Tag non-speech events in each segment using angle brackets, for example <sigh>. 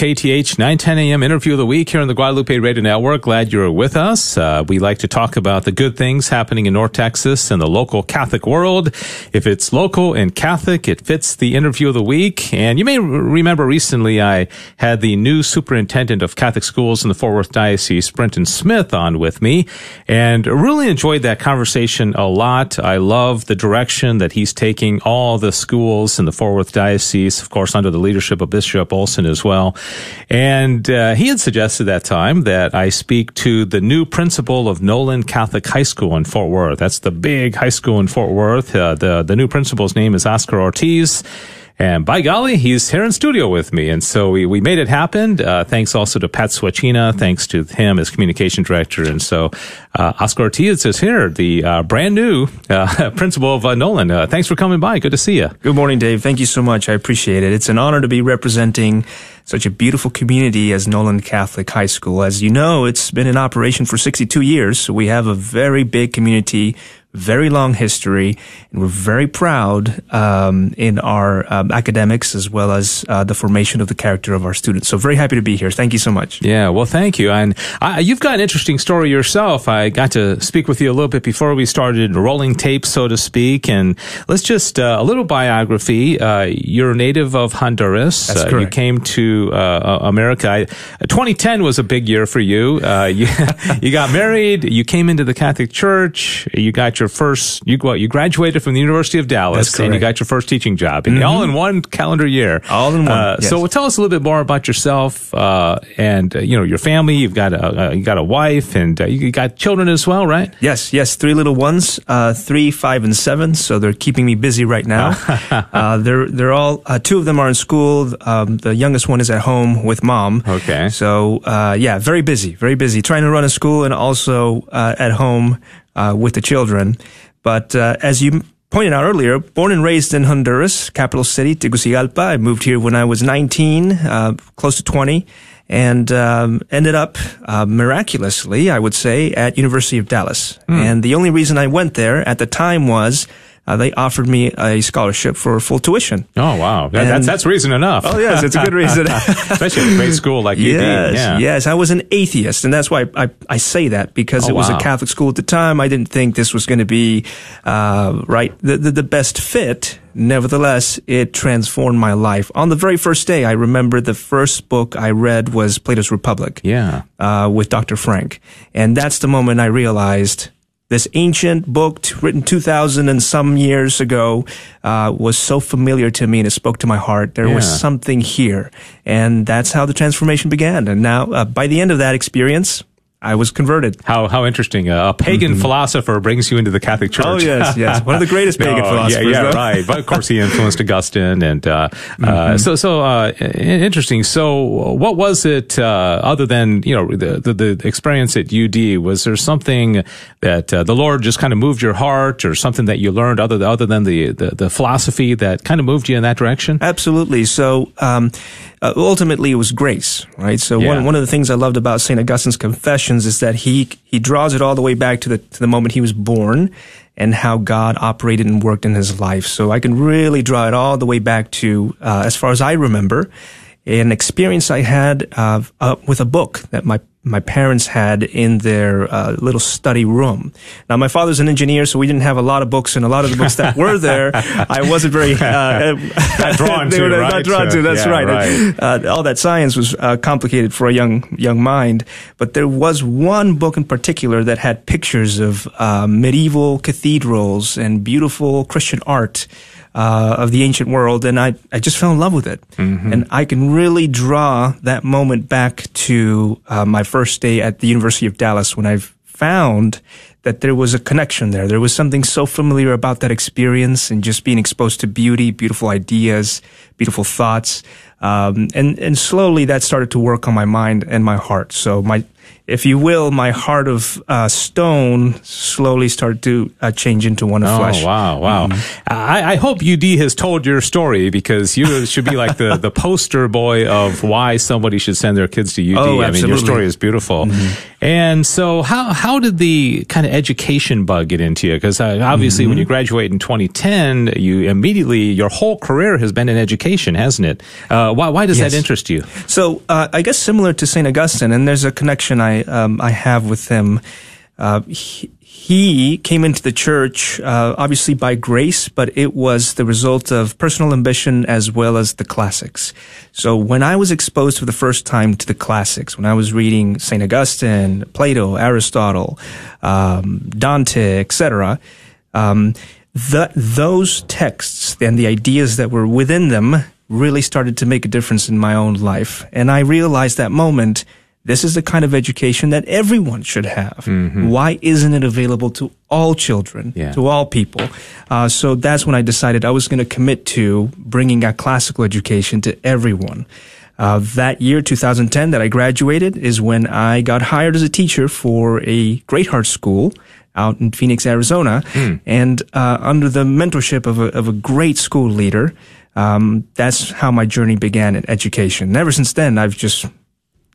KTH 910 AM interview of the week here on the Guadalupe Radio Network. Glad you're with us. Uh, we like to talk about the good things happening in North Texas and the local Catholic world. If it's local and Catholic, it fits the interview of the week. And you may remember recently I had the new superintendent of Catholic schools in the Fort Worth Diocese, Brenton Smith, on with me and really enjoyed that conversation a lot. I love the direction that he's taking all the schools in the Fort Worth Diocese, of course, under the leadership of Bishop Olson as well. And uh, he had suggested that time that I speak to the new principal of Nolan Catholic High School in Fort Worth. That's the big high school in Fort Worth. Uh, the the new principal's name is Oscar Ortiz. And by golly, he's here in studio with me. And so we, we made it happen. Uh, thanks also to Pat Svacina. Thanks to him as communication director. And so, uh, Oscar Ortiz is here, the uh, brand new uh, <laughs> principal of uh, Nolan. Uh, thanks for coming by. Good to see you. Good morning, Dave. Thank you so much. I appreciate it. It's an honor to be representing such a beautiful community as Nolan Catholic High School. As you know, it's been in operation for 62 years. So we have a very big community very long history, and we're very proud um, in our um, academics as well as uh, the formation of the character of our students. So very happy to be here. Thank you so much. Yeah, well, thank you. And uh, you've got an interesting story yourself. I got to speak with you a little bit before we started rolling tape, so to speak. And let's just uh, a little biography. Uh, you're a native of Honduras. That's correct. You came to uh, America. I, 2010 was a big year for you. you. <laughs> you got married. You came into the Catholic Church. You got your first you what you graduated from the University of Dallas and you got your first teaching job, mm-hmm. all in one calendar year. All in one. Uh, yes. So tell us a little bit more about yourself uh, and uh, you know your family. You've got a you got a wife and uh, you got children as well, right? Yes, yes, three little ones, uh, three, five, and seven. So they're keeping me busy right now. <laughs> Uh, they're they're all two of them are in school. Um, the youngest one is at home with mom. Okay. So yeah, very busy, very busy trying to run a school and also at home uh, with the children. But uh, as you pointed out earlier, born and raised in Honduras, capital city, Tegucigalpa. I moved here when I was 19, uh, close to 20, and um, ended up uh, miraculously, I would say, at University of Dallas. Mm. And the only reason I went there at the time was uh, they offered me a scholarship for full tuition. Oh wow, that, that's that's reason enough. Oh yes, it's a good <laughs> reason, especially at a great school like yes, UD. Yeah. Yes, I was an atheist, and that's why I, I, I say that because oh, it was wow. a Catholic school at the time. I didn't think this was going to be uh, right the, the the best fit. Nevertheless, it transformed my life. On the very first day, I remember the first book I read was Plato's Republic. Yeah, uh, with Dr. Frank, and that's the moment I realized this ancient book written 2000 and some years ago uh, was so familiar to me and it spoke to my heart. There yeah. was something here. And that's how the transformation began. And now uh, by the end of that experience I was converted. How how interesting! Uh, a pagan mm-hmm. philosopher brings you into the Catholic Church. Oh yes, yes, one of the greatest <laughs> pagan no, philosophers. Yeah, yeah, right. But of course, he influenced Augustine, and uh, uh mm-hmm. uh, so so uh, interesting. So, what was it uh, other than you know the, the, the experience at UD? Was there something that the Lord just kind of moved your heart, or something that you learned other other than the, the, the philosophy that kind of moved you in that direction? Absolutely. So. Um, uh, ultimately it was grace, right? So yeah. one one of the things I loved about Saint Augustine's Confessions is that he he draws it all the way back to the to the moment he was born and how God operated and worked in his life. So I can really draw it all the way back to uh, as far as I remember an experience I had uh, uh, with a book that my my parents had in their uh, little study room. Now, my father's an engineer, so we didn't have a lot of books, and a lot of the books that were there, <laughs> I wasn't very uh, <laughs> drawn to. Were right? Not drawn to. That's yeah, right. right. Uh, all that science was uh, complicated for a young young mind, but there was one book in particular that had pictures of uh, medieval cathedrals and beautiful Christian art uh, of the ancient world, and I, I just fell in love with it. Mm-hmm. And I can really draw that moment back to uh, my first day at the University of Dallas when I found that there was a connection there. There was something so familiar about that experience and just being exposed to beauty, beautiful ideas, beautiful thoughts. Um, and, and slowly that started to work on my mind and my heart. So my, if you will, my heart of uh, stone slowly started to uh, change into one of oh, flesh. wow, wow. Mm-hmm. I, I, hope UD has told your story because you <laughs> should be like the, the poster boy of why somebody should send their kids to UD. Oh, I mean, your story is beautiful. Mm-hmm. And so, how how did the kind of education bug get into you? Because uh, obviously, mm-hmm. when you graduate in 2010, you immediately your whole career has been in education, hasn't it? Uh, why why does yes. that interest you? So, uh, I guess similar to Saint Augustine, and there's a connection I um, I have with him. Uh, he, he came into the church, uh, obviously by grace, but it was the result of personal ambition as well as the classics. So when I was exposed for the first time to the classics, when I was reading St. Augustine, Plato, Aristotle, um, Dante, etc., um, those texts and the ideas that were within them really started to make a difference in my own life. And I realized that moment – this is the kind of education that everyone should have. Mm-hmm. Why isn't it available to all children, yeah. to all people? Uh, so that's when I decided I was going to commit to bringing a classical education to everyone. Uh, that year, 2010, that I graduated is when I got hired as a teacher for a Great Heart School out in Phoenix, Arizona, mm. and uh, under the mentorship of a, of a great school leader. Um, that's how my journey began in education. And ever since then, I've just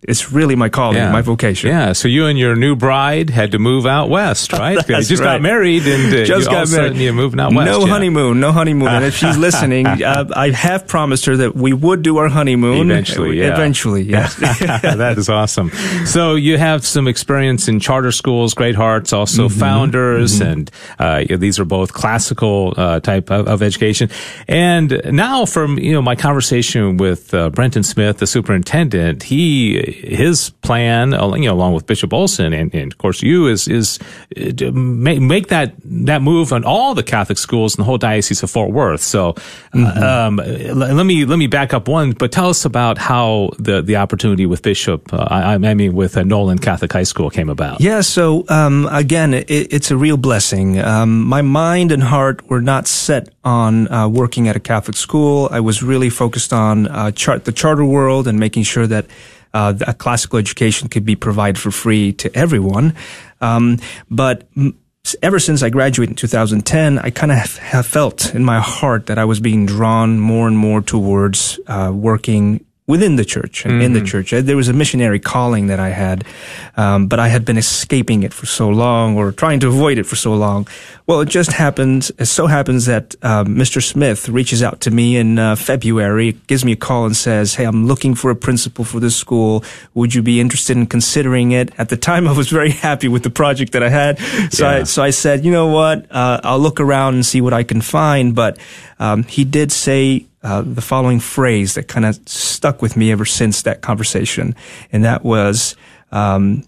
it's really my calling, yeah. my vocation. Yeah. So you and your new bride had to move out west, <laughs> right? That's you just right. got married and uh, just got married. You're moving out west. No yeah. honeymoon, no honeymoon. and if she's <laughs> listening, uh, I have promised her that we would do our honeymoon eventually. Yeah. Eventually, <laughs> yes. that is awesome. So you have some experience in charter schools, Great Hearts, also mm-hmm. founders, mm-hmm. and uh, these are both classical uh, type of, of, education. And now, from you know my conversation with uh, Brenton Smith, the superintendent, he his plan, uh, you know, along with Bishop Olson and, and of course you, is is uh, make, make that that move on all the Catholic schools in the whole diocese of Fort Worth. So, mm-hmm. um, let me let me back up one, but tell us about how the the opportunity with Bishop, uh, I, I, mean, with uh, Nolan Catholic High School came about. Yeah. So um, again, it, it's a real blessing. Um, my mind and heart were not set on uh, working at a Catholic school. I was really focused on uh, char- the charter world and making sure that uh, a classical education could be provided for free to everyone. Um, but ever since I graduated in 2010, I kind of have felt in my heart that I was being drawn more and more towards uh, working within the church and mm-hmm. in the mm-hmm. church. There was a missionary calling that I had, um, but I had been escaping it for so long or trying to avoid it for so long. Well, it just happens. It so happens that uh, Mr. Smith reaches out to me in uh, February, gives me a call and says, "Hey, I'm looking for a principal for this school. Would you be interested in considering it?" At the time, I was very happy with the project that I had, so yeah. I so I said, "You know what? Uh, I'll look around and see what I can find." But um, he did say uh, the following phrase that kind of stuck with me ever since that conversation, and that was, um,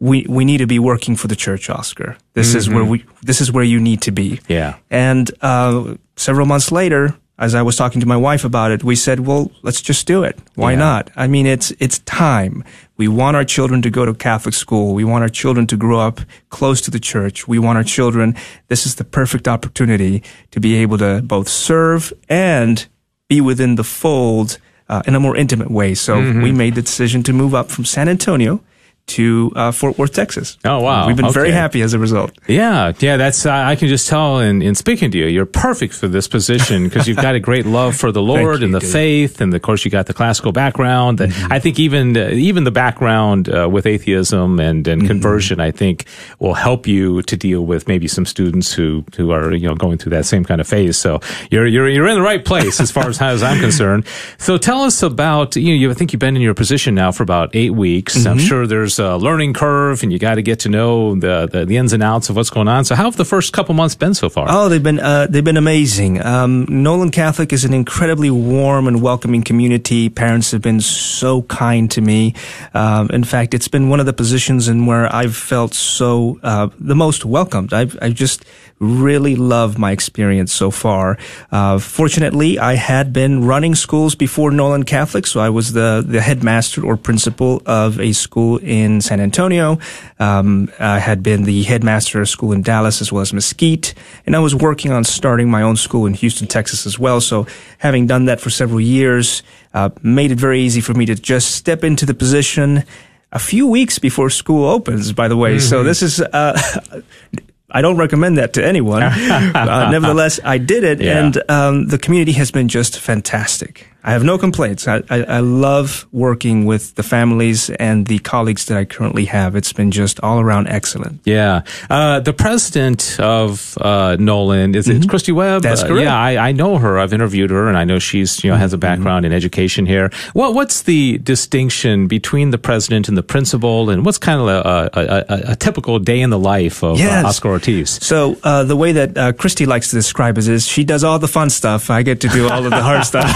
"We we need to be working for the church, Oscar. This mm-hmm. is where we this is where you need to be." Yeah. And uh, several months later, as I was talking to my wife about it, we said, "Well, let's just do it. Why yeah. not? I mean, it's it's time. We want our children to go to Catholic school. We want our children to grow up close to the church. We want our children. This is the perfect opportunity to be able to both serve and be within the fold uh, in a more intimate way. So mm-hmm. we made the decision to move up from San Antonio to uh, Fort Worth, Texas. Oh wow! We've been okay. very happy as a result. Yeah, yeah. That's uh, I can just tell in, in speaking to you, you're perfect for this position <laughs> because you've got a great love for the Lord you, and the dude. faith, and of course you got the classical background. Mm-hmm. I think even uh, even the background uh, with atheism and and mm-hmm. conversion, I think will help you to deal with maybe some students who who are you know going through that same kind of phase. So you're you're you're in the right place as far as <laughs> as I'm concerned. So tell us about you know you, I think you've been in your position now for about eight weeks. Mm-hmm. I'm sure there's there's a learning curve and you got to get to know the, the, the ins and outs of what's going on. So how have the first couple months been so far? Oh, they've been uh, they've been amazing. Um, Nolan Catholic is an incredibly warm and welcoming community. Parents have been so kind to me. Um, in fact, it's been one of the positions in where I've felt so uh, the most welcomed. I've I've just really love my experience so far. Uh, fortunately, I had been running schools before Nolan Catholic, so I was the, the headmaster or principal of a school in San Antonio. Um, I had been the headmaster of school in Dallas as well as Mesquite, and I was working on starting my own school in Houston, Texas as well. So having done that for several years, uh, made it very easy for me to just step into the position, a few weeks before school opens, by the way. Mm-hmm. So this is, uh, <laughs> I don't recommend that to anyone. <laughs> uh, nevertheless, I did it, yeah. and um, the community has been just fantastic. I have no complaints. I, I, I, love working with the families and the colleagues that I currently have. It's been just all around excellent. Yeah. Uh, the president of uh, Nolan is mm-hmm. it Christy Webb? That's uh, correct. yeah, I, I, know her. I've interviewed her, and I know she's you know has a mm-hmm. background mm-hmm. in education here. What what's the distinction between the president and the principal, and what's kind of a, a, a, a typical day in the life of uh, yes. Oscar Ortiz? So uh, the way that uh, Christy likes to describe it is she does all the fun stuff. I get to do all of the hard stuff.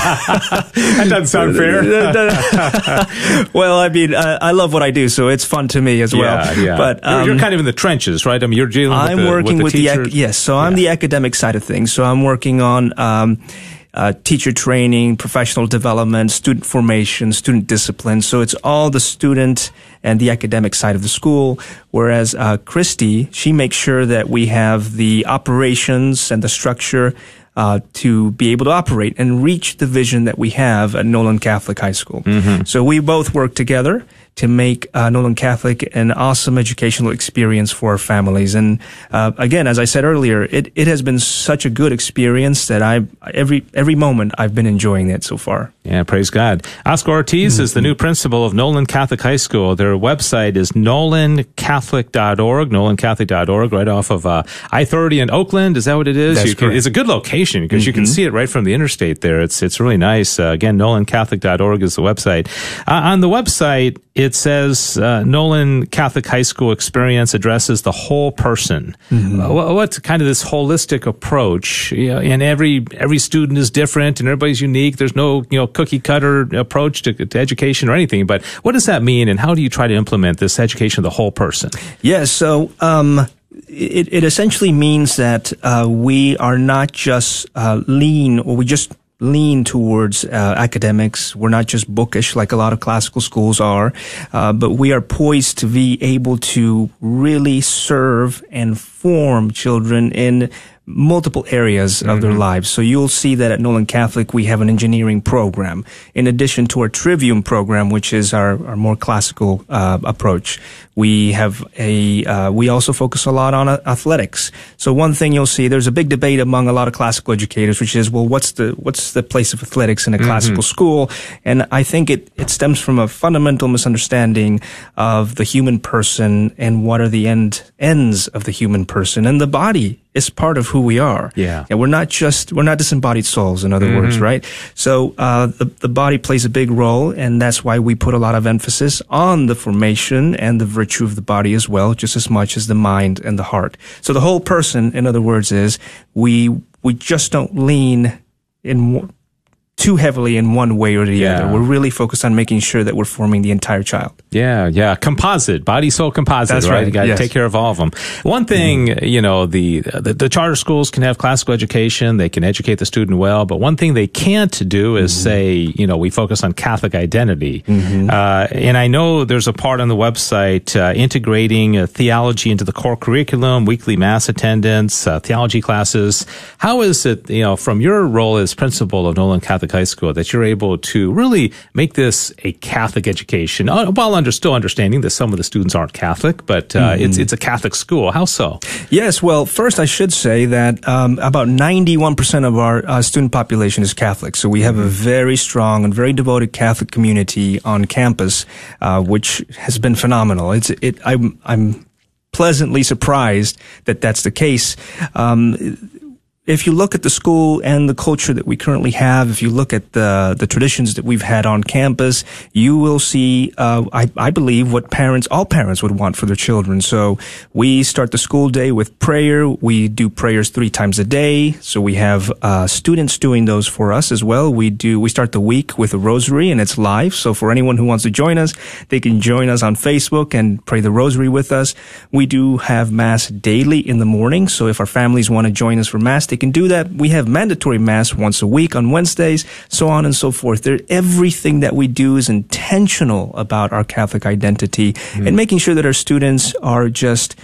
<laughs> that doesn't <laughs> sound fair. <laughs> well, I mean, I, I, love what I do, so it's fun to me as well. Yeah, yeah. But um, you're, you're, um, kind of in the trenches, right? I mean, you're dealing. I'm with the, working with the, with the yes. So I'm the academic side of things. So I'm working on. Um, uh, teacher training, professional development, student formation, student discipline. So it's all the student and the academic side of the school. Whereas uh, Christy, she makes sure that we have the operations and the structure uh, to be able to operate and reach the vision that we have at Nolan Catholic High School. Mm-hmm. So we both work together to make uh, Nolan Catholic an awesome educational experience for our families. And uh, again, as I said earlier, it, it has been such a good experience that I every every moment I've been enjoying it so far. Yeah, praise God. Oscar Ortiz mm-hmm. is the new principal of Nolan Catholic High School. Their website is nolancatholic.org, nolancatholic.org, right off of uh, I-30 in Oakland. Is that what it is? That's can, it's a good location because mm-hmm. you can mm-hmm. see it right from the interstate there. It's it's really nice. Uh, again, nolancatholic.org is the website. Uh, on the website, it says uh, Nolan Catholic High School experience addresses the whole person. Mm-hmm. Uh, what's kind of this holistic approach? You know, and every every student is different, and everybody's unique. There's no you know cookie cutter approach to, to education or anything. But what does that mean, and how do you try to implement this education of the whole person? Yes. Yeah, so. Um, it, it essentially means that uh, we are not just uh, lean or we just lean towards uh, academics. We're not just bookish like a lot of classical schools are, uh, but we are poised to be able to really serve and form children in multiple areas of mm-hmm. their lives. So you'll see that at Nolan Catholic, we have an engineering program in addition to our Trivium program, which is our, our more classical uh, approach. We have a, uh, we also focus a lot on uh, athletics. So one thing you'll see, there's a big debate among a lot of classical educators, which is, well, what's the, what's the place of athletics in a mm-hmm. classical school? And I think it, it stems from a fundamental misunderstanding of the human person and what are the end, ends of the human person and the body is part of who we are. Yeah. And we're not just, we're not disembodied souls, in other mm-hmm. words, right? So, uh, the, the body plays a big role, and that's why we put a lot of emphasis on the formation and the virtue of the body as well, just as much as the mind and the heart. So the whole person, in other words, is we, we just don't lean in too heavily in one way or the yeah. other. We're really focused on making sure that we're forming the entire child. Yeah, yeah. Composite, body soul composite. That's right. right. You got to yes. take care of all of them. One thing, mm-hmm. you know, the, the, the charter schools can have classical education. They can educate the student well, but one thing they can't do is mm-hmm. say, you know, we focus on Catholic identity. Mm-hmm. Uh, and I know there's a part on the website uh, integrating uh, theology into the core curriculum, weekly mass attendance, uh, theology classes. How is it, you know, from your role as principal of Nolan Catholic Catholic High School that you're able to really make this a Catholic education, uh, while under, still understanding that some of the students aren't Catholic, but uh, mm-hmm. it's it's a Catholic school. How so? Yes, well, first I should say that um, about 91% of our uh, student population is Catholic, so we have mm-hmm. a very strong and very devoted Catholic community on campus, uh, which has been phenomenal. It's it I'm I'm pleasantly surprised that that's the case. Um, if you look at the school and the culture that we currently have, if you look at the the traditions that we've had on campus, you will see, uh, I, I believe, what parents, all parents, would want for their children. So we start the school day with prayer. We do prayers three times a day. So we have uh, students doing those for us as well. We do. We start the week with a rosary, and it's live. So for anyone who wants to join us, they can join us on Facebook and pray the rosary with us. We do have mass daily in the morning. So if our families want to join us for mass, they can do that. We have mandatory mass once a week on Wednesdays, so on and so forth. There, everything that we do is intentional about our Catholic identity mm. and making sure that our students are just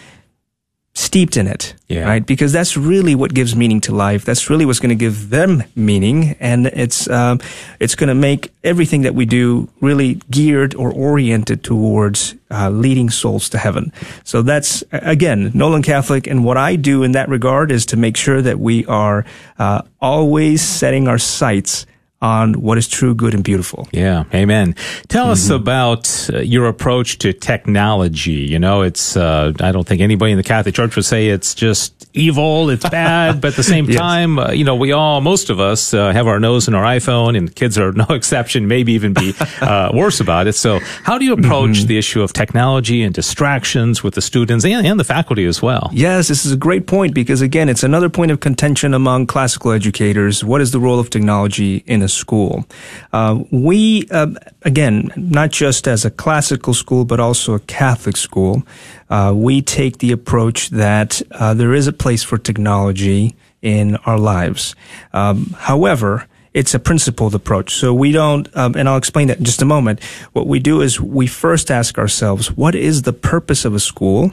steeped in it, yeah. right? Because that's really what gives meaning to life. That's really what's going to give them meaning, and it's um, it's going to make everything that we do really geared or oriented towards uh, leading souls to heaven. So that's again Nolan Catholic, and what I do in that regard is to make sure that we are uh, always setting our sights on what is true, good, and beautiful. Yeah, amen. Tell mm-hmm. us about uh, your approach to technology. You know, it's, uh, I don't think anybody in the Catholic Church would say it's just evil, it's bad, but at the same <laughs> yes. time, uh, you know, we all, most of us, uh, have our nose in our iPhone, and kids are no <laughs> exception, maybe even be uh, worse about it. So, how do you approach mm-hmm. the issue of technology and distractions with the students and, and the faculty as well? Yes, this is a great point because, again, it's another point of contention among classical educators. What is the role of technology in a school. Uh, we, uh, again, not just as a classical school, but also a Catholic school, uh, we take the approach that uh, there is a place for technology in our lives. Um, however, it's a principled approach. So we don't, um, and I'll explain that in just a moment. What we do is we first ask ourselves, what is the purpose of a school?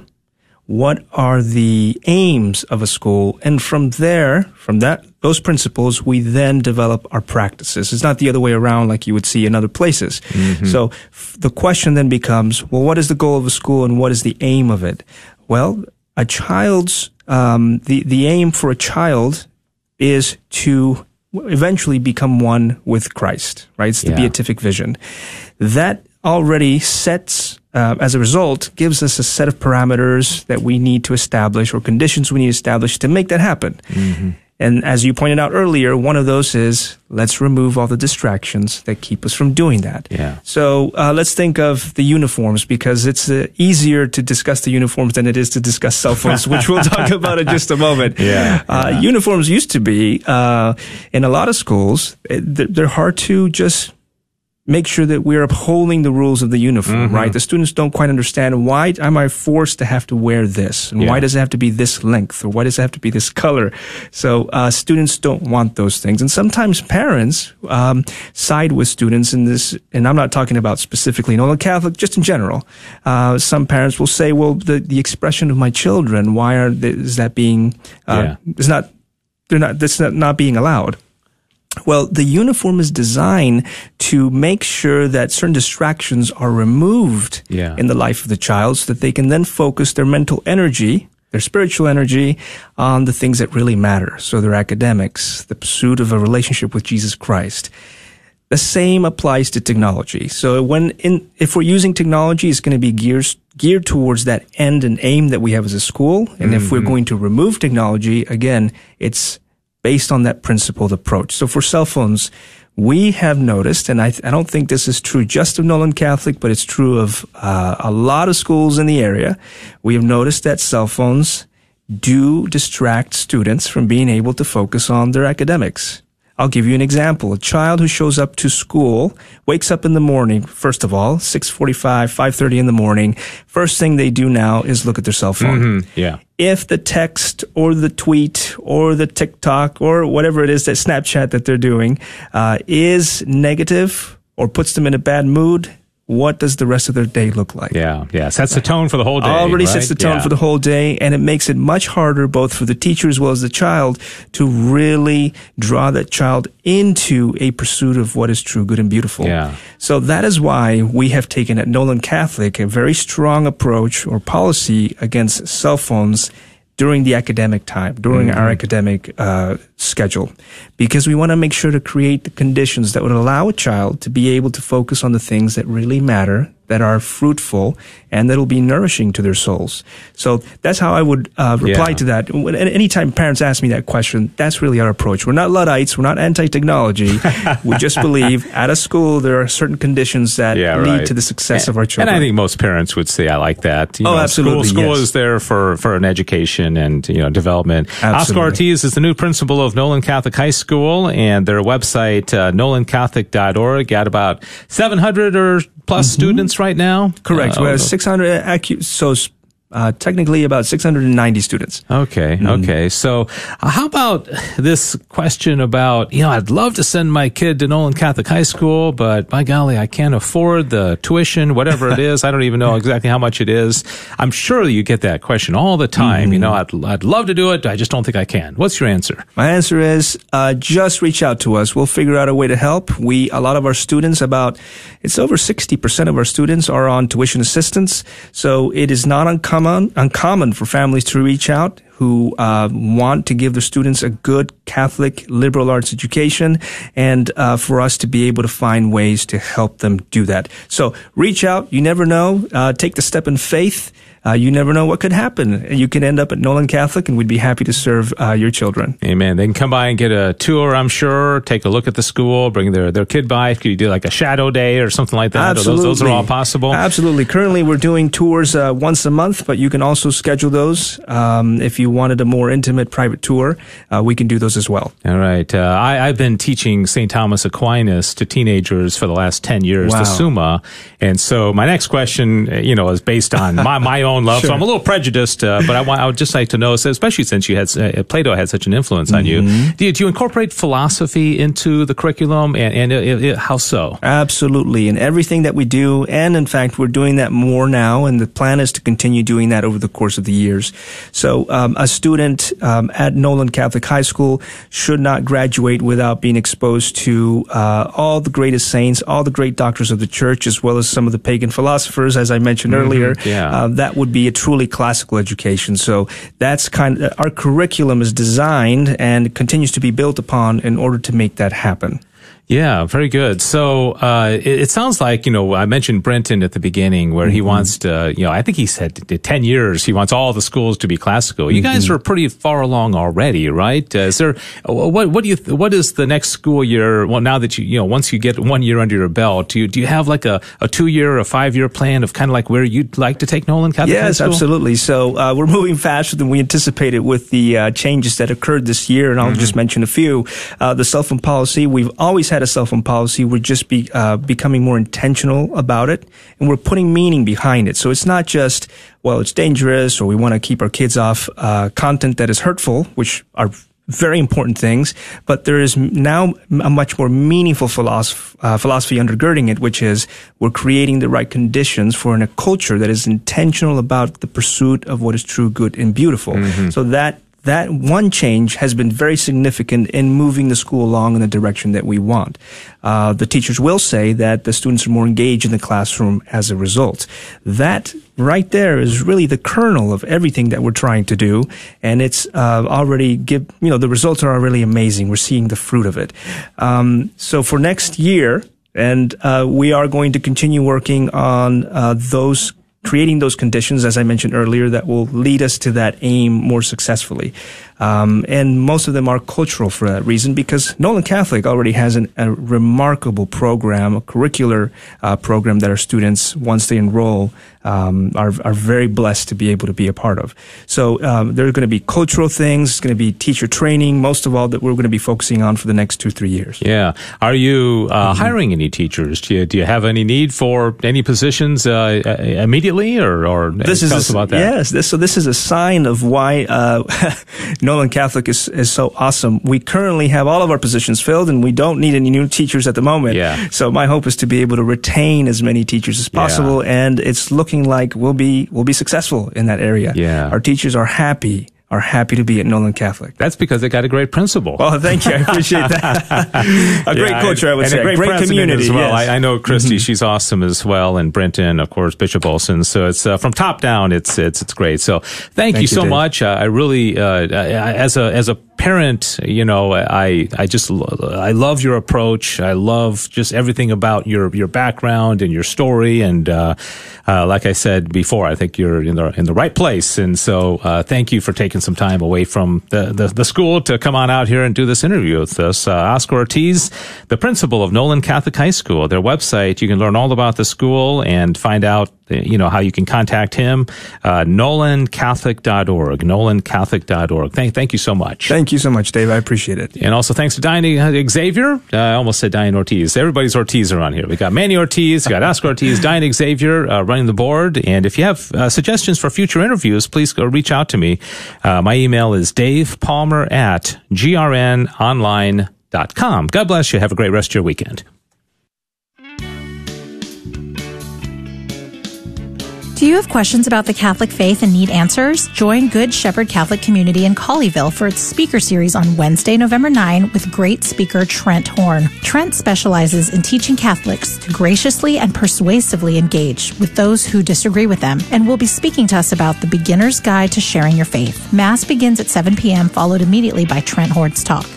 what are the aims of a school and from there from that those principles we then develop our practices it's not the other way around like you would see in other places mm-hmm. so f- the question then becomes well what is the goal of a school and what is the aim of it well a child's um, the the aim for a child is to eventually become one with Christ right it's the yeah. beatific vision that already sets uh, as a result, gives us a set of parameters that we need to establish or conditions we need to establish to make that happen. Mm-hmm. And as you pointed out earlier, one of those is let's remove all the distractions that keep us from doing that. Yeah. So uh, let's think of the uniforms because it's uh, easier to discuss the uniforms than it is to discuss cell phones, which we'll talk <laughs> about in just a moment. Yeah. Uh, yeah. Uniforms used to be uh, in a lot of schools. They're hard to just make sure that we're upholding the rules of the uniform, mm-hmm. right? The students don't quite understand why am I forced to have to wear this, and yeah. why does it have to be this length, or why does it have to be this color? So uh, students don't want those things, and sometimes parents um, side with students in this. And I'm not talking about specifically Nolan Catholic, just in general. Uh, some parents will say, "Well, the the expression of my children, why are they, is that being uh, yeah. is not they're not that's not, not being allowed." Well, the uniform is designed to make sure that certain distractions are removed yeah. in the life of the child so that they can then focus their mental energy, their spiritual energy on the things that really matter. So their academics, the pursuit of a relationship with Jesus Christ. The same applies to technology. So when in, if we're using technology, it's going to be gears, geared towards that end and aim that we have as a school. And mm-hmm. if we're mm-hmm. going to remove technology, again, it's based on that principled approach. So for cell phones, we have noticed, and I, I don't think this is true just of Nolan Catholic, but it's true of uh, a lot of schools in the area. We have noticed that cell phones do distract students from being able to focus on their academics. I'll give you an example. A child who shows up to school, wakes up in the morning, first of all, 6.45, 5.30 in the morning. First thing they do now is look at their cell phone. Mm-hmm. Yeah. If the text or the tweet or the TikTok or whatever it is, that Snapchat that they're doing, uh, is negative or puts them in a bad mood, what does the rest of their day look like? Yeah, yeah. Sets the tone for the whole day. Already right? sets the tone yeah. for the whole day, and it makes it much harder both for the teacher as well as the child to really draw that child into a pursuit of what is true, good, and beautiful. Yeah. So that is why we have taken at Nolan Catholic a very strong approach or policy against cell phones during the academic time, during mm-hmm. our academic uh, schedule, because we want to make sure to create the conditions that would allow a child to be able to focus on the things that really matter, that are fruitful, and that'll be nourishing to their souls. So that's how I would uh, reply yeah. to that. Anytime parents ask me that question, that's really our approach. We're not Luddites. We're not anti-technology. <laughs> we just believe at a school there are certain conditions that yeah, lead right. to the success and, of our children. And I think most parents would say, "I like that." You oh, know, absolutely. School, school yes. is there for for an education and you know development. Absolutely. Oscar Ortiz is the new principal of Nolan Catholic High School, and their website uh, nolancatholic.org got about 700 or plus mm-hmm. students right now. Correct. Uh, we have 600 acu- so uh, technically about 690 students. Okay, mm-hmm. okay. So, uh, how about this question about, you know, I'd love to send my kid to Nolan Catholic High School, but by golly, I can't afford the tuition, whatever it is. I don't even know exactly how much it is. I'm sure you get that question all the time. Mm-hmm. You know, I'd, I'd love to do it. I just don't think I can. What's your answer? My answer is uh, just reach out to us. We'll figure out a way to help. We, a lot of our students, about, it's over 60% of our students are on tuition assistance. So it is not uncommon uncommon, uncommon for families to reach out who uh, want to give the students a good Catholic liberal arts education and uh, for us to be able to find ways to help them do that. So reach out. You never know. Uh, take the step in faith uh, you never know what could happen. You can end up at Nolan Catholic, and we'd be happy to serve uh, your children. Amen. They can come by and get a tour, I'm sure, take a look at the school, bring their, their kid by. Could you do like a shadow day or something like that? Absolutely. Those, those, are all possible? Absolutely. Currently, we're doing tours uh, once a month, but you can also schedule those. Um, if you wanted a more intimate private tour, uh, we can do those as well. All right. Uh, I, have been teaching St. Thomas Aquinas to teenagers for the last 10 years, wow. the Summa. And so my next question, you know, is based on my, my own love. <laughs> Sure. So I'm a little prejudiced, uh, but I, want, I would just like to know, especially since you had uh, Plato had such an influence on mm-hmm. you, do, you, do you incorporate philosophy into the curriculum, and, and it, it, how so? Absolutely, in everything that we do, and in fact, we're doing that more now, and the plan is to continue doing that over the course of the years. So um, a student um, at Nolan Catholic High School should not graduate without being exposed to uh, all the greatest saints, all the great doctors of the church, as well as some of the pagan philosophers, as I mentioned mm-hmm. earlier. Yeah. Uh, that would be a truly classical education. So that's kind of, our curriculum is designed and continues to be built upon in order to make that happen. Yeah, very good. So uh, it, it, sounds like you know I mentioned Brenton at the beginning, where mm-hmm. he wants to. You know, I think he said ten years. He wants all the schools to be classical. You mm-hmm. guys are pretty far along already, right? Uh, is there what what do you what is the next school year? Well, now that you you know once you get one year under your belt, do you do you have like a, a two year, or a five year plan of kind of like where you'd like to take Nolan Catholic Yes, absolutely. So uh, we're moving faster than we anticipated with the uh, changes that occurred this year, and I'll mm-hmm. just mention a few. Uh, the cell phone policy. We've always had had a cell phone policy, we're just be, uh, becoming more intentional about it, and we're putting meaning behind it. So it's not just, well, it's dangerous, or we want to keep our kids off uh, content that is hurtful, which are very important things, but there is now a much more meaningful philosophy, uh, philosophy undergirding it, which is we're creating the right conditions for in a culture that is intentional about the pursuit of what is true, good, and beautiful. Mm-hmm. So that that one change has been very significant in moving the school along in the direction that we want. Uh, the teachers will say that the students are more engaged in the classroom as a result. That right there is really the kernel of everything that we're trying to do, and it's uh, already give you know the results are really amazing. We're seeing the fruit of it. Um, so for next year. And uh, we are going to continue working on uh, those creating those conditions, as I mentioned earlier, that will lead us to that aim more successfully. Um, and most of them are cultural for that reason because Nolan Catholic already has an, a remarkable program, a curricular uh, program that our students, once they enroll, um, are, are very blessed to be able to be a part of. So um, there are going to be cultural things, it's going to be teacher training, most of all that we're going to be focusing on for the next two, three years. Yeah. Are you uh, mm-hmm. hiring any teachers? Do you, do you have any need for any positions uh, uh immediately or, or this is a, about that? Yes. This, so this is a sign of why uh, <laughs> Nolan Catholic is, is so awesome. We currently have all of our positions filled and we don't need any new teachers at the moment. Yeah. So my hope is to be able to retain as many teachers as possible. Yeah. And it's looking like we'll be, we'll be successful in that area. Yeah. Our teachers are happy are happy to be at Nolan Catholic. That's because they got a great principal. Well, thank you. I appreciate that. <laughs> a great yeah, culture, I would and say. A great, great community as well. Yes. I, I, know Christy; mm-hmm. she's awesome as well, and Brenton, of course, Bishop Olson. So it's uh, from top down. It's it's it's great. So thank, thank you, you so Dave. much. Uh, I really, uh, as a as a parent, you know, I, I just, I love your approach. I love just everything about your, your background and your story. And, uh, uh, like I said before, I think you're in the, in the right place. And so, uh, thank you for taking some time away from the, the, the, school to come on out here and do this interview with us. Uh, Oscar Ortiz, the principal of Nolan Catholic High School, their website, you can learn all about the school and find out you know, how you can contact him, uh, nolancatholic.org, nolancatholic.org. Thank, thank you so much. Thank you so much, Dave. I appreciate it. And also thanks to Diane Xavier. Uh, I almost said Diane Ortiz. Everybody's Ortiz around here. We got Manny Ortiz, we got Oscar Ortiz, <laughs> Diane Xavier uh, running the board. And if you have uh, suggestions for future interviews, please go reach out to me. Uh, my email is Dave Palmer at grnonline.com. God bless you. Have a great rest of your weekend. Do you have questions about the Catholic faith and need answers? Join Good Shepherd Catholic Community in Colleyville for its speaker series on Wednesday, November 9 with great speaker Trent Horn. Trent specializes in teaching Catholics to graciously and persuasively engage with those who disagree with them and will be speaking to us about the beginner's guide to sharing your faith. Mass begins at 7 p.m., followed immediately by Trent Horn's talk.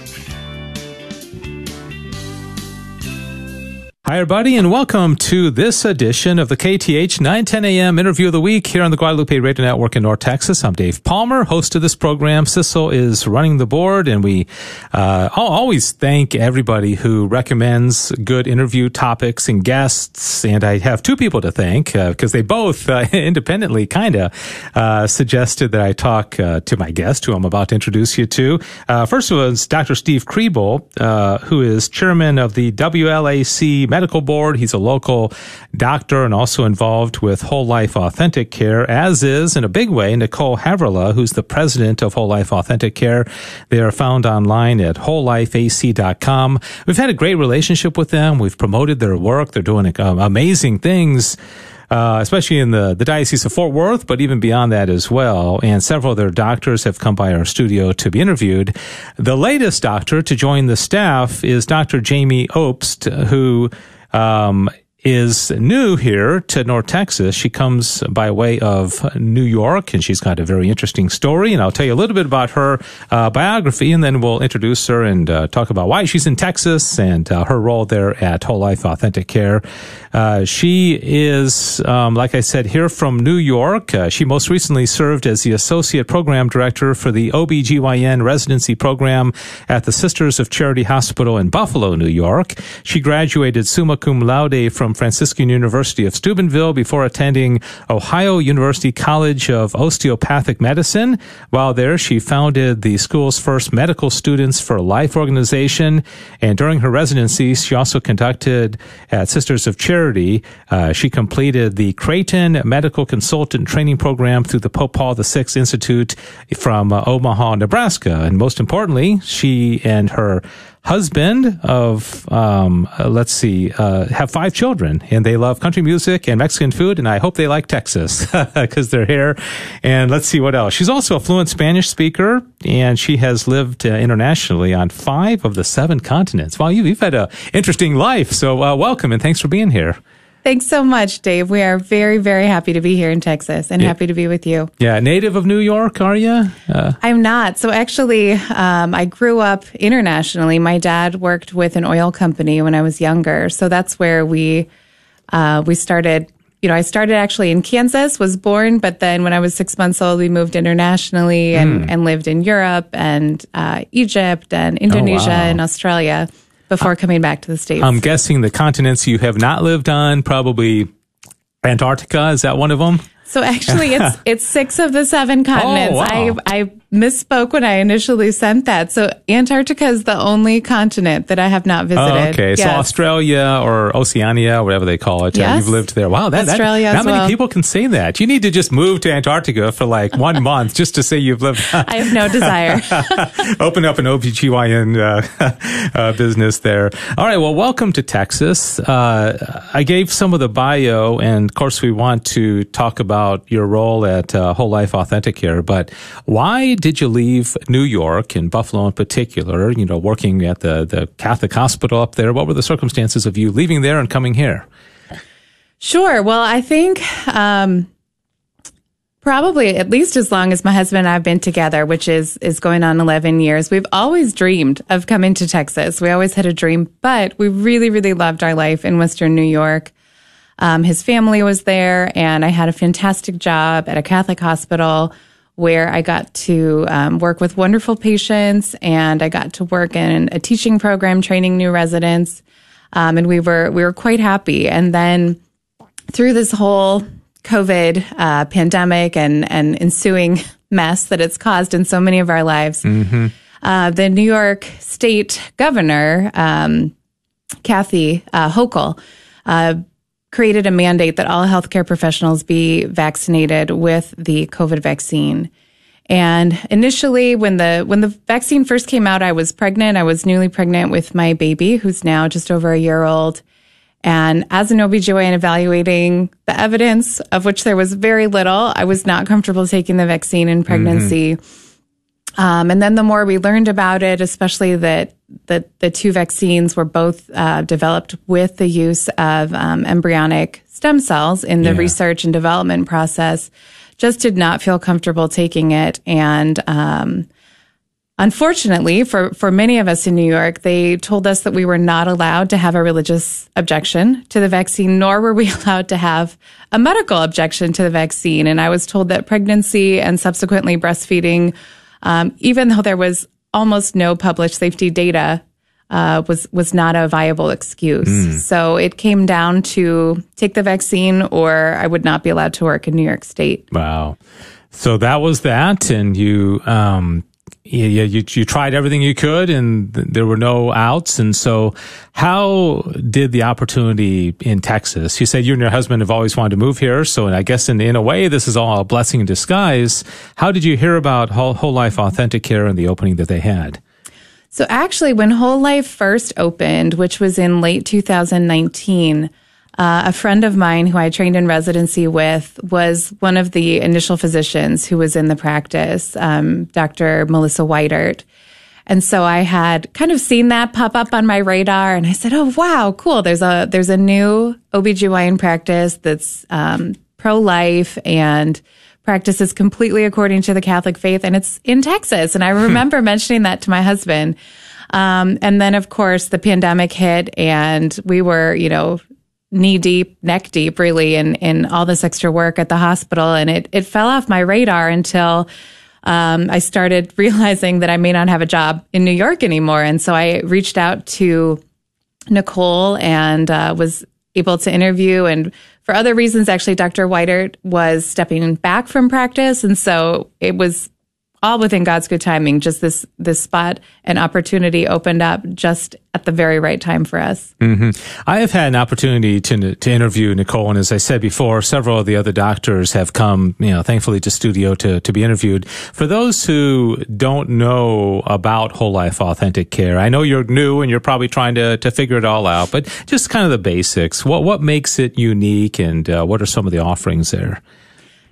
Hi, everybody, and welcome to this edition of the KTH 910 AM interview of the week here on the Guadalupe Radio Network in North Texas. I'm Dave Palmer, host of this program. Sissel is running the board, and we uh, always thank everybody who recommends good interview topics and guests. And I have two people to thank because uh, they both uh, <laughs> independently kind of uh, suggested that I talk uh, to my guest, who I'm about to introduce you to. Uh, first was Dr. Steve Kriebel, who is chairman of the WLAC medical board. He's a local doctor and also involved with Whole Life Authentic Care, as is in a big way Nicole Haverla, who's the president of Whole Life Authentic Care. They are found online at wholelifeac.com. We've had a great relationship with them. We've promoted their work. They're doing um, amazing things uh, especially in the, the Diocese of Fort Worth, but even beyond that as well. And several of their doctors have come by our studio to be interviewed. The latest doctor to join the staff is Dr. Jamie Obst, who um, is new here to North Texas. She comes by way of New York, and she's got a very interesting story. And I'll tell you a little bit about her uh, biography, and then we'll introduce her and uh, talk about why she's in Texas and uh, her role there at Whole Life Authentic Care. Uh, she is, um, like I said, here from New York. Uh, she most recently served as the Associate Program Director for the OBGYN Residency Program at the Sisters of Charity Hospital in Buffalo, New York. She graduated summa cum laude from Franciscan University of Steubenville before attending Ohio University College of Osteopathic Medicine. While there, she founded the school's first Medical Students for Life organization. And during her residency, she also conducted at Sisters of Charity charity. Uh, she completed the Creighton Medical Consultant Training Program through the Pope Paul VI Institute from uh, Omaha, Nebraska. And most importantly, she and her husband of um, uh, let's see uh, have five children and they love country music and mexican food and i hope they like texas <laughs> because they're here. And let's see what else. She's also a fluent spanish speaker and she has lived uh, internationally on five of the seven continents. Wow you, have had an interesting life. So uh, welcome and thanks for being here Thanks so much, Dave. We are very, very happy to be here in Texas and yeah. happy to be with you. Yeah, native of New York, are you? Uh, I'm not. So actually, um, I grew up internationally. My dad worked with an oil company when I was younger, so that's where we uh, we started. You know, I started actually in Kansas, was born, but then when I was six months old, we moved internationally and, mm. and lived in Europe and uh, Egypt and Indonesia oh, wow. and Australia before coming back to the States. I'm guessing the continents you have not lived on, probably Antarctica. Is that one of them? So actually, it's <laughs> it's six of the seven continents. Oh, wow. I I misspoke when I initially sent that. So Antarctica is the only continent that I have not visited. Oh, okay, yes. so Australia or Oceania, whatever they call it, yes. uh, you've lived there. Wow, that, Australia that, not many well. people can say that. You need to just move to Antarctica for like one <laughs> month just to say you've lived. <laughs> I have no desire. <laughs> Open up an OBGYN uh, uh, business there. All right, well, welcome to Texas. Uh, I gave some of the bio, and of course, we want to talk about your role at uh, Whole Life Authentic here, but why did you leave New York and Buffalo in particular, you know, working at the, the Catholic hospital up there? What were the circumstances of you leaving there and coming here? Sure. Well, I think, um, probably at least as long as my husband and I have been together, which is, is going on 11 years. We've always dreamed of coming to Texas. We always had a dream, but we really, really loved our life in Western New York. Um, his family was there and I had a fantastic job at a Catholic hospital where I got to um, work with wonderful patients and I got to work in a teaching program training new residents. Um, and we were we were quite happy. And then through this whole COVID uh, pandemic and and ensuing <laughs> mess that it's caused in so many of our lives. Mm-hmm. Uh, the New York State Governor, um, Kathy uh, Hochul, uh, created a mandate that all healthcare professionals be vaccinated with the COVID vaccine. And initially, when the when the vaccine first came out, I was pregnant. I was newly pregnant with my baby, who's now just over a year old. And as an OBGYN evaluating the evidence, of which there was very little, I was not comfortable taking the vaccine in pregnancy. Mm-hmm. Um, and then the more we learned about it, especially that the, the two vaccines were both uh, developed with the use of um, embryonic stem cells in the yeah. research and development process, just did not feel comfortable taking it. And um, Unfortunately, for, for many of us in New York, they told us that we were not allowed to have a religious objection to the vaccine, nor were we <laughs> allowed to have a medical objection to the vaccine. And I was told that pregnancy and subsequently breastfeeding, um, even though there was almost no published safety data, uh, was was not a viable excuse. Mm. So it came down to take the vaccine, or I would not be allowed to work in New York State. Wow. So that was that, and you um, you, you, you tried everything you could and th- there were no outs. And so how did the opportunity in Texas? You said you and your husband have always wanted to move here. So I guess in, in a way, this is all a blessing in disguise. How did you hear about Whole, Whole Life Authentic Care and the opening that they had? So actually, when Whole Life first opened, which was in late 2019, uh, a friend of mine who I trained in residency with was one of the initial physicians who was in the practice, um, Dr. Melissa Whitert. And so I had kind of seen that pop up on my radar and I said, Oh, wow, cool. There's a, there's a new OBGYN practice that's, um, pro-life and practices completely according to the Catholic faith. And it's in Texas. And I hmm. remember mentioning that to my husband. Um, and then of course the pandemic hit and we were, you know, knee deep, neck deep, really, in in all this extra work at the hospital, and it it fell off my radar until. Um, I started <laughs> realizing that I may not have a job in New York anymore. And so I reached out to Nicole and uh, was able to interview. And for other reasons, actually, Dr. Whitert was stepping back from practice. And so it was all within God's good timing. Just this this spot and opportunity opened up just at the very right time for us. Mm-hmm. I have had an opportunity to to interview Nicole, and as I said before, several of the other doctors have come, you know, thankfully to studio to to be interviewed. For those who don't know about Whole Life Authentic Care, I know you're new and you're probably trying to to figure it all out, but just kind of the basics. What what makes it unique, and uh, what are some of the offerings there?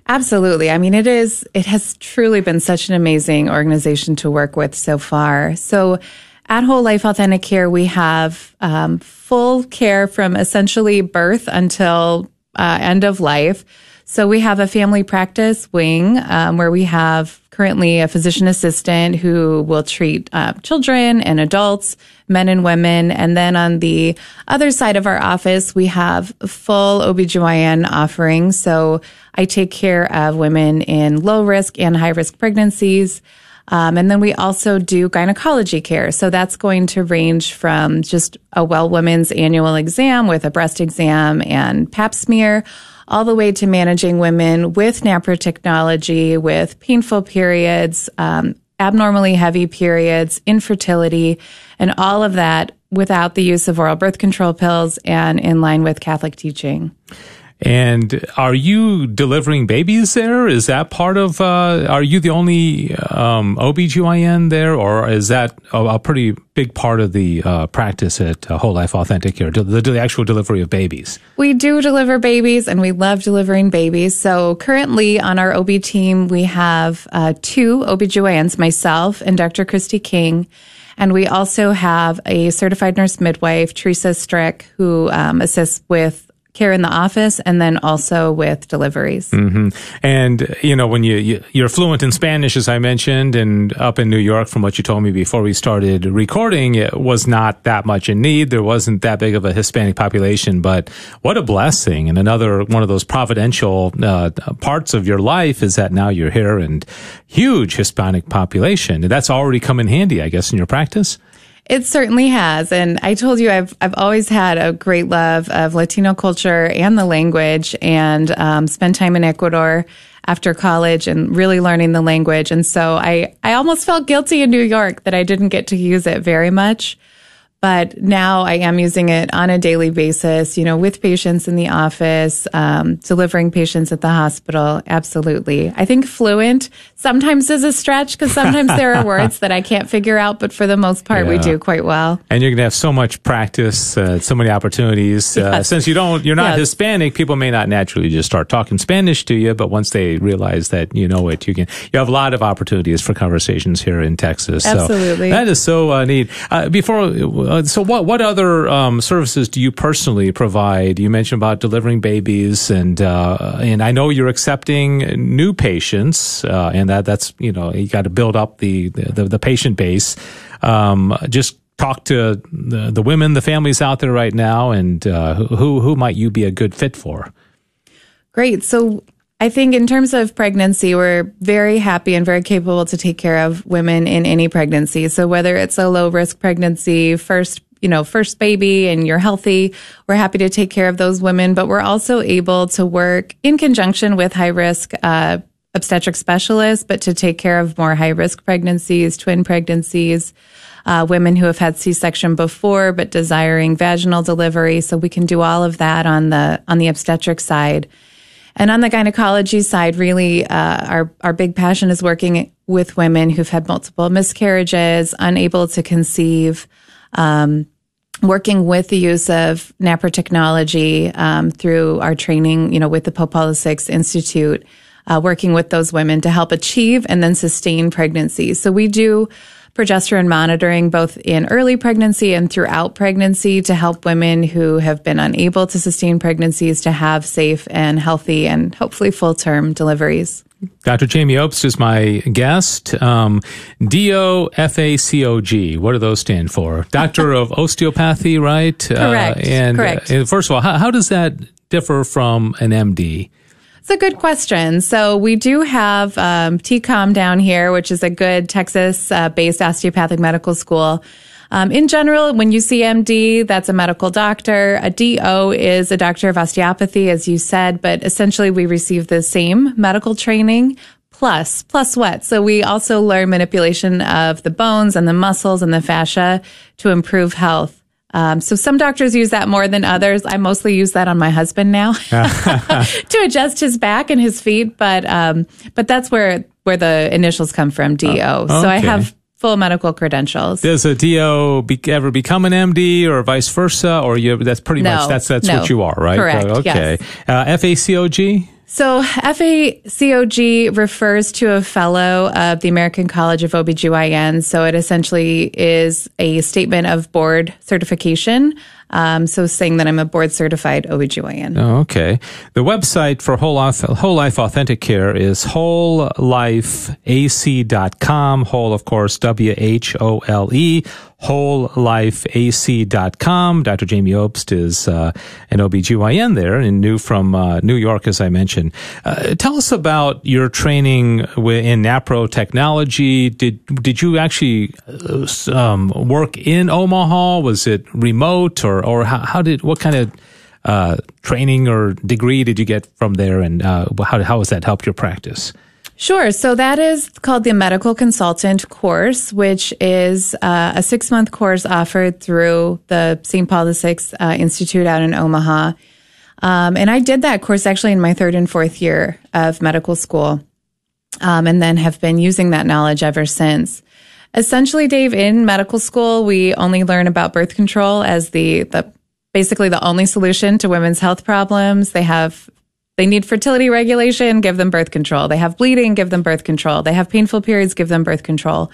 Absolutely. I mean, it is, it has truly been such an amazing organization to work with so far. So at Whole Life Authentic Care, we have um, full care from essentially birth until uh, end of life. So we have a family practice wing um, where we have currently a physician assistant who will treat uh, children and adults, men and women. And then on the other side of our office, we have full OBGYN offerings. So I take care of women in low risk and high risk pregnancies. Um, and then we also do gynecology care. So that's going to range from just a well woman's annual exam with a breast exam and pap smear all the way to managing women with NAPRO technology, with painful periods, um, abnormally heavy periods, infertility, and all of that without the use of oral birth control pills and in line with Catholic teaching. And are you delivering babies there? Is that part of, uh, are you the only um, OBGYN there, or is that a, a pretty big part of the uh, practice at uh, Whole Life Authentic here, the, the, actual delivery of babies? We do deliver babies, and we love delivering babies. So currently on our OB team, we have uh, two OBGYNs, myself and Dr. Christy King. And we also have a certified nurse midwife, Teresa Strick, who um, assists with care in the office and then also with deliveries. Mm-hmm. And, you know, when you, you, are fluent in Spanish, as I mentioned, and up in New York, from what you told me before we started recording, it was not that much in need. There wasn't that big of a Hispanic population, but what a blessing. And another one of those providential uh, parts of your life is that now you're here and huge Hispanic population. That's already come in handy, I guess, in your practice. It certainly has. And I told you I've I've always had a great love of Latino culture and the language and um, spent time in Ecuador after college and really learning the language. And so I, I almost felt guilty in New York that I didn't get to use it very much but now I am using it on a daily basis, you know, with patients in the office, um, delivering patients at the hospital. Absolutely. I think fluent sometimes is a stretch because sometimes there are words that I can't figure out, but for the most part, yeah. we do quite well. And you're going to have so much practice, uh, so many opportunities. Uh, yes. Since you don't, you're not yes. Hispanic, people may not naturally just start talking Spanish to you, but once they realize that you know it, you can, you have a lot of opportunities for conversations here in Texas. Absolutely. So that is so uh, neat. Uh, before, uh, so what what other um, services do you personally provide? You mentioned about delivering babies, and uh, and I know you're accepting new patients, uh, and that that's you know you got to build up the the, the patient base. Um, just talk to the, the women, the families out there right now, and uh, who who might you be a good fit for? Great. So I think in terms of pregnancy, we're very happy and very capable to take care of women in any pregnancy. So whether it's a low risk pregnancy, first you know, first baby and you're healthy, we're happy to take care of those women, but we're also able to work in conjunction with high risk, uh, obstetric specialists, but to take care of more high risk pregnancies, twin pregnancies, uh, women who have had C-section before, but desiring vaginal delivery. So we can do all of that on the, on the obstetric side. And on the gynecology side, really, uh, our, our big passion is working with women who've had multiple miscarriages, unable to conceive, um, working with the use of NAPRO technology um, through our training, you know, with the Pope Paul Institute, uh, working with those women to help achieve and then sustain pregnancy. So we do progesterone monitoring both in early pregnancy and throughout pregnancy to help women who have been unable to sustain pregnancies to have safe and healthy and hopefully full term deliveries. Dr. Jaime Obst is my guest. Um, DOFACOG, what do those stand for? Doctor of <laughs> Osteopathy, right? Correct. Uh, and, Correct. Uh, first of all, how, how does that differ from an MD? It's a good question. So we do have um, TCOM down here, which is a good Texas-based uh, osteopathic medical school. Um, in general, when you see MD, that's a medical doctor. A DO is a doctor of osteopathy, as you said, but essentially we receive the same medical training plus, plus what? So we also learn manipulation of the bones and the muscles and the fascia to improve health. Um, so some doctors use that more than others. I mostly use that on my husband now <laughs> <laughs> to adjust his back and his feet, but um, but that's where where the initials come from, DO. Oh, okay. So I have full medical credentials. Does a DO be, ever become an MD or vice versa, or you? That's pretty no, much that's that's no. what you are, right? Correct. Uh, okay. Yes. Uh, FACOG. So FACOG refers to a fellow of the American College of OBGYN. So it essentially is a statement of board certification. Um, so saying that I'm a board certified OBGYN. Oh, okay. The website for Whole Life, Whole Life Authentic Care is wholelifeac.com. Whole, of course, W-H-O-L-E wholelifeac.com. Dr. Jaime Obst is uh, an OBGYN there and new from uh, New York, as I mentioned. Uh, tell us about your training in NAPRO technology. Did did you actually uh, um, work in Omaha? Was it remote, or or how, how did what kind of uh, training or degree did you get from there, and uh, how how has that helped your practice? Sure. So that is called the medical consultant course, which is uh, a six month course offered through the St. Paul VI uh, Institute out in Omaha. Um, and I did that course actually in my third and fourth year of medical school, um, and then have been using that knowledge ever since. Essentially, Dave, in medical school, we only learn about birth control as the, the basically the only solution to women's health problems. They have they need fertility regulation, give them birth control. They have bleeding, give them birth control. They have painful periods, give them birth control.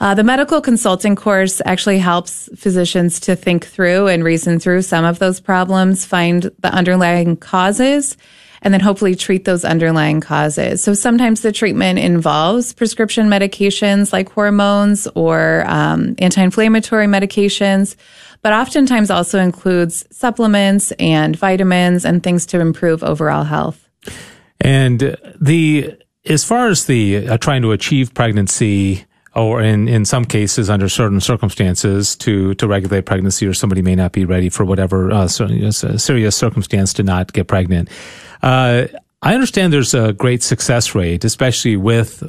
Uh, the medical consulting course actually helps physicians to think through and reason through some of those problems, find the underlying causes, and then hopefully treat those underlying causes. So sometimes the treatment involves prescription medications like hormones or um, anti-inflammatory medications but oftentimes also includes supplements and vitamins and things to improve overall health. And the as far as the uh, trying to achieve pregnancy, or in, in some cases under certain circumstances to, to regulate pregnancy or somebody may not be ready for whatever uh, serious circumstance to not get pregnant. Uh, I understand there's a great success rate, especially with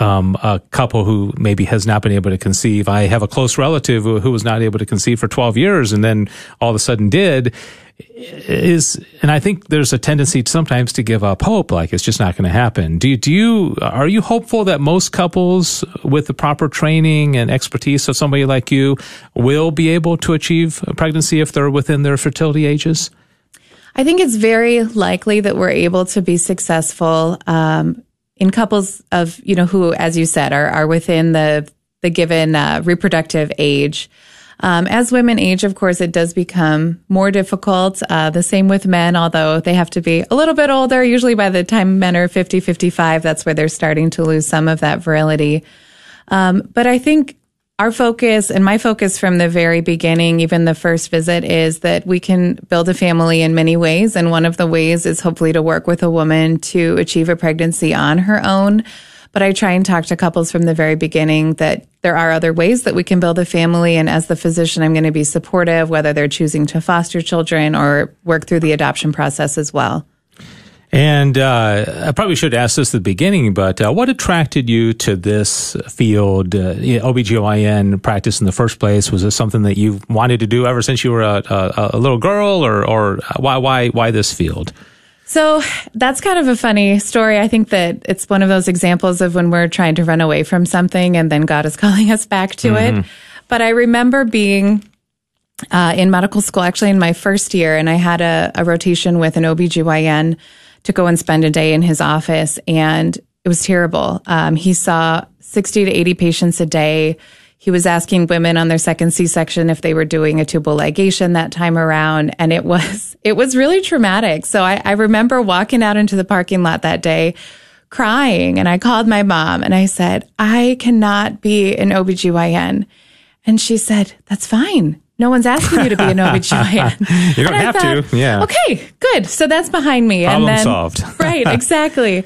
um, a couple who maybe has not been able to conceive. I have a close relative who, who was not able to conceive for 12 years and then all of a sudden did is, and I think there's a tendency sometimes to give up hope, like it's just not going to happen. Do you, do you, are you hopeful that most couples with the proper training and expertise of somebody like you will be able to achieve a pregnancy if they're within their fertility ages? I think it's very likely that we're able to be successful um, in couples of you know who, as you said, are are within the the given uh, reproductive age. Um, as women age, of course, it does become more difficult. Uh, the same with men, although they have to be a little bit older. Usually by the time men are 50, 55, that's where they're starting to lose some of that virility. Um, but I think our focus and my focus from the very beginning, even the first visit, is that we can build a family in many ways. And one of the ways is hopefully to work with a woman to achieve a pregnancy on her own. But I try and talk to couples from the very beginning that there are other ways that we can build a family. And as the physician, I'm going to be supportive, whether they're choosing to foster children or work through the adoption process as well. And uh, I probably should ask this at the beginning, but uh, what attracted you to this field, uh, OBGYN practice in the first place? Was it something that you wanted to do ever since you were a, a, a little girl, or, or why, why, why this field? So that's kind of a funny story. I think that it's one of those examples of when we're trying to run away from something and then God is <laughs> calling us back to mm-hmm. it. But I remember being uh, in medical school, actually in my first year, and I had a, a rotation with an OBGYN to go and spend a day in his office. And it was terrible. Um, he saw 60 to 80 patients a day. He was asking women on their second C-section if they were doing a tubal ligation that time around. And it was, <laughs> it was really traumatic. So I, I remember walking out into the parking lot that day crying and I called my mom and I said, I cannot be an OBGYN. And she said, that's fine. No one's asking you to be an OBGYN. <laughs> you don't have thought, to. Yeah. Okay, good. So that's behind me. Problem and then, solved. right, <laughs> exactly.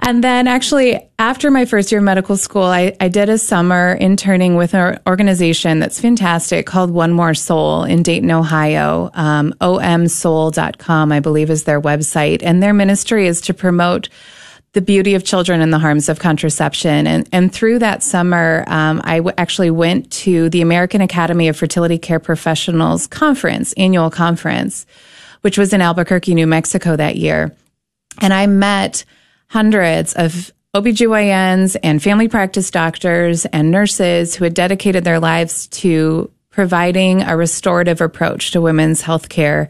And then actually, after my first year of medical school, I, I did a summer interning with an organization that's fantastic called One More Soul in Dayton, Ohio. Um, omsoul.com, I believe, is their website. And their ministry is to promote the beauty of children and the harms of contraception. And, and through that summer, um, I w- actually went to the American Academy of Fertility Care Professionals conference, annual conference, which was in Albuquerque, New Mexico that year. And I met hundreds of OBGYNs and family practice doctors and nurses who had dedicated their lives to providing a restorative approach to women's health care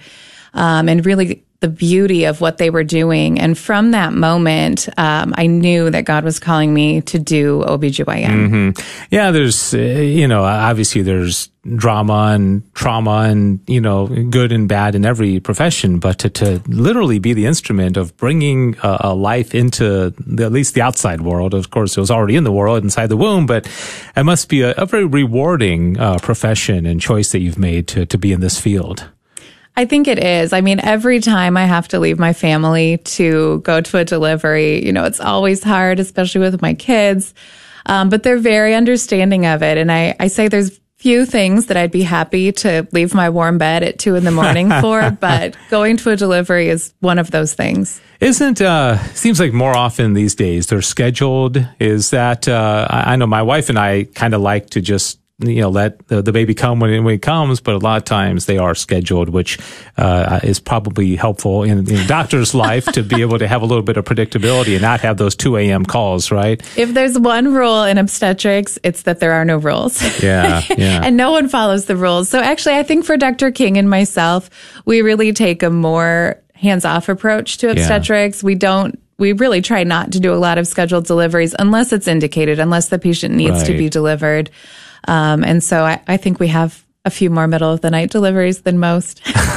um, and really the beauty of what they were doing. And from that moment, um, I knew that God was calling me to do OBGYN. Mm-hmm. Yeah, there's, uh, you know, obviously there's drama and trauma and, you know, good and bad in every profession, but to, to literally be the instrument of bringing a, a life into the, at least the outside world. Of course, it was already in the world inside the womb, but it must be a, a very rewarding uh, profession and choice that you've made to, to be in this field. I think it is. I mean, every time I have to leave my family to go to a delivery, you know, it's always hard, especially with my kids. Um, but they're very understanding of it. And I, I say there's few things that I'd be happy to leave my warm bed at two in the morning <laughs> for, but going to a delivery is one of those things. Isn't uh seems like more often these days they're scheduled. Is that uh I know my wife and I kind of like to just you know let the, the baby come when it, when it comes, but a lot of times they are scheduled, which uh, is probably helpful in, in a doctor's <laughs> life to be able to have a little bit of predictability and not have those two a.m. calls, right? If there's one rule in obstetrics, it's that there are no rules. Yeah, <laughs> yeah, and no one follows the rules. So actually, I think for Dr. King and myself, we really take a more hands-off approach to obstetrics. Yeah. We don't we really try not to do a lot of scheduled deliveries unless it's indicated, unless the patient needs right. to be delivered. Um, and so I, I, think we have a few more middle of the night deliveries than most. <laughs> <laughs>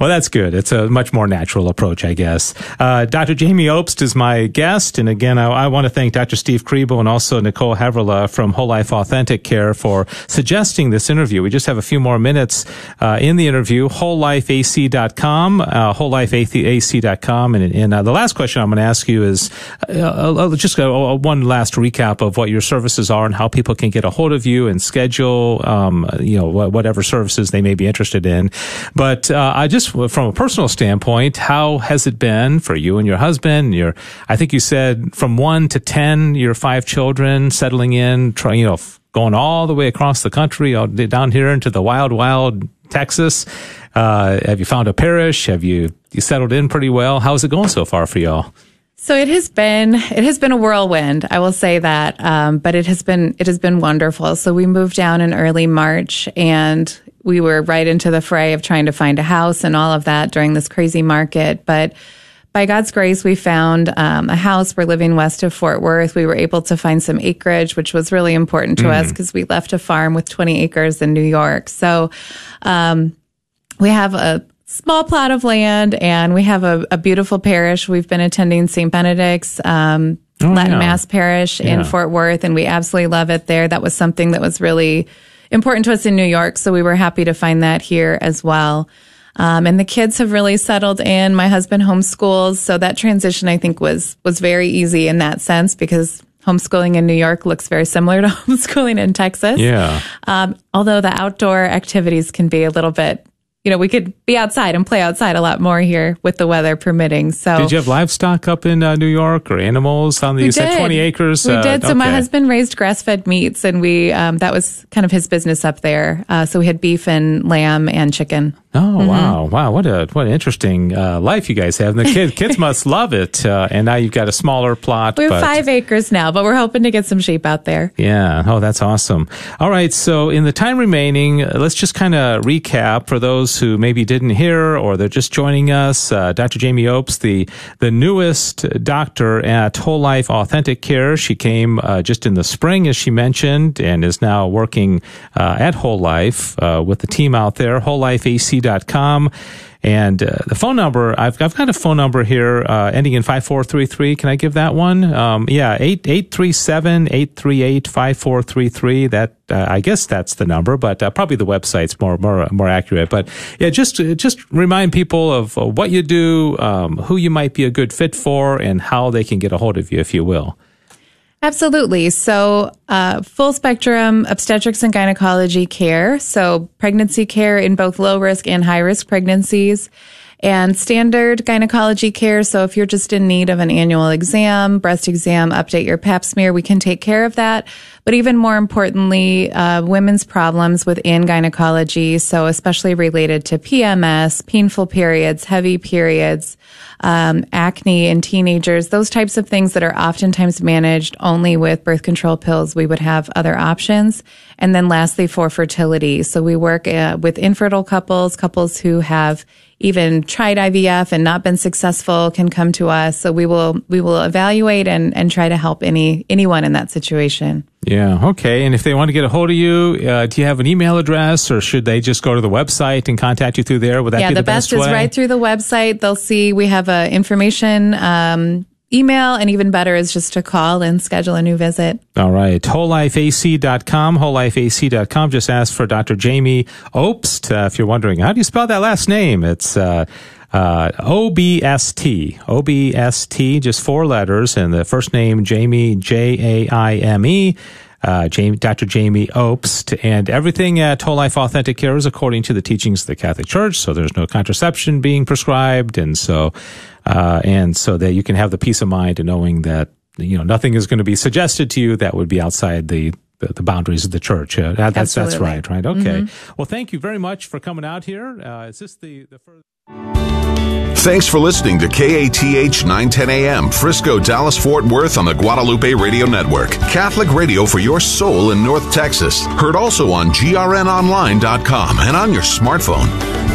well, that's good. It's a much more natural approach, I guess. Uh, Dr. Jaime Obst is my guest. And again, I, I want to thank Dr. Steve Kriebel and also Nicole Haverla from Whole Life Authentic Care for suggesting this interview. We just have a few more minutes uh, in the interview. WholeLifeAC.com, uh, WholeLifeAC.com. And, and uh, the last question I'm going to ask you is uh, uh, just one last recap of what your services are and how people can get a hold of you and schedule, um, you know, whatever services they may be interested in. But uh, I just, from a personal standpoint, how has it been for you and your husband? Your, I think you said from one to ten, your five children settling in, trying, you know, going all the way across the country, down here into the wild, wild Texas. Uh, have you found a parish? Have you you settled in pretty well? How's it going so far for y'all? So it has been it has been a whirlwind. I will say that, um, but it has been it has been wonderful. So we moved down in early March, and we were right into the fray of trying to find a house and all of that during this crazy market. But by God's grace, we found um, a house. We're living west of Fort Worth. We were able to find some acreage, which was really important to mm. us because we left a farm with 20 acres in New York. So um, we have a small plot of land and we have a, a beautiful parish. We've been attending St. Benedict's um, oh, Latin yeah. Mass Parish yeah. in Fort Worth, and we absolutely love it there. That was something that was really important to us in New York, so we were happy to find that here as well. Um, and the kids have really settled in. My husband homeschools, so that transition I think was was very easy in that sense because homeschooling in New York looks very similar to <laughs> homeschooling in Texas. Yeah. Um, although the outdoor activities can be a little bit you know, we could be outside and play outside a lot more here with the weather permitting. So, did you have livestock up in uh, New York or animals on the you said twenty acres? We uh, did. So okay. my husband raised grass fed meats, and we um, that was kind of his business up there. Uh, so we had beef and lamb and chicken. Oh mm-hmm. wow, wow! What a what an interesting uh, life you guys have. And the kids kids <laughs> must love it. Uh, and now you've got a smaller plot. We have but, five acres now, but we're hoping to get some sheep out there. Yeah. Oh, that's awesome. All right. So in the time remaining, uh, let's just kind of recap for those who maybe didn't hear or they're just joining us. Uh, Dr. Jaime Obst, the the newest doctor at Whole Life Authentic Care. She came uh, just in the spring, as she mentioned, and is now working uh, at Whole Life with the team out there. Whole Life AC com. And uh, the phone number, I've, I've got a phone number here uh, ending in 5433. Can I give that one? Um, yeah, 837 838 5433. That, uh, I guess that's the number, but uh, probably the website's more, more, more accurate. But yeah, just, just remind people of what you do, um, who you might be a good fit for, and how they can get a hold of you, if you will. Absolutely. So, uh, full spectrum obstetrics and gynecology care. So, pregnancy care in both low risk and high risk pregnancies and standard gynecology care. So if you're just in need of an annual exam, breast exam, update your pap smear, we can take care of that. But even more importantly, uh, women's problems within gynecology. So especially related to PMS, painful periods, heavy periods, um, acne in teenagers, those types of things that are oftentimes managed only with birth control pills. We would have other options. And then lastly, for fertility. So we work uh, with infertile couples, couples who have even tried IVF and not been successful can come to us. So we will we will evaluate and and try to help any anyone in that situation. Yeah. Okay. And if they want to get a hold of you, uh, do you have an email address, or should they just go to the website and contact you through there? Would that yeah, be the, the best, best is right through the website. They'll see we have a information. Um, email and even better is just to call and schedule a new visit. All right. WholeLifeAC.com, WholeLifeAC.com. Just ask for Dr. Jaime Obst. Uh, if you're wondering, how do you spell that last name? It's, uh, uh, OBST. OBST, just four letters, and the first name, Jaime, J A I M E. Uh, Jaime, Dr. Jaime Obst, and everything at Whole Life Authentic Care is according to the teachings of the Catholic Church. So there's no contraception being prescribed, and so uh, and so that you can have the peace of mind of knowing that you know nothing is going to be suggested to you that would be outside the the, the boundaries of the church. Uh, that, that's that's right, right? Okay. Mm-hmm. Well, thank you very much for coming out here. Uh, is this the the first? Thanks for listening to KATH 910 AM, Frisco, Dallas, Fort Worth on the Guadalupe Radio Network. Catholic radio for your soul in North Texas. Heard also on grnonline.com and on your smartphone.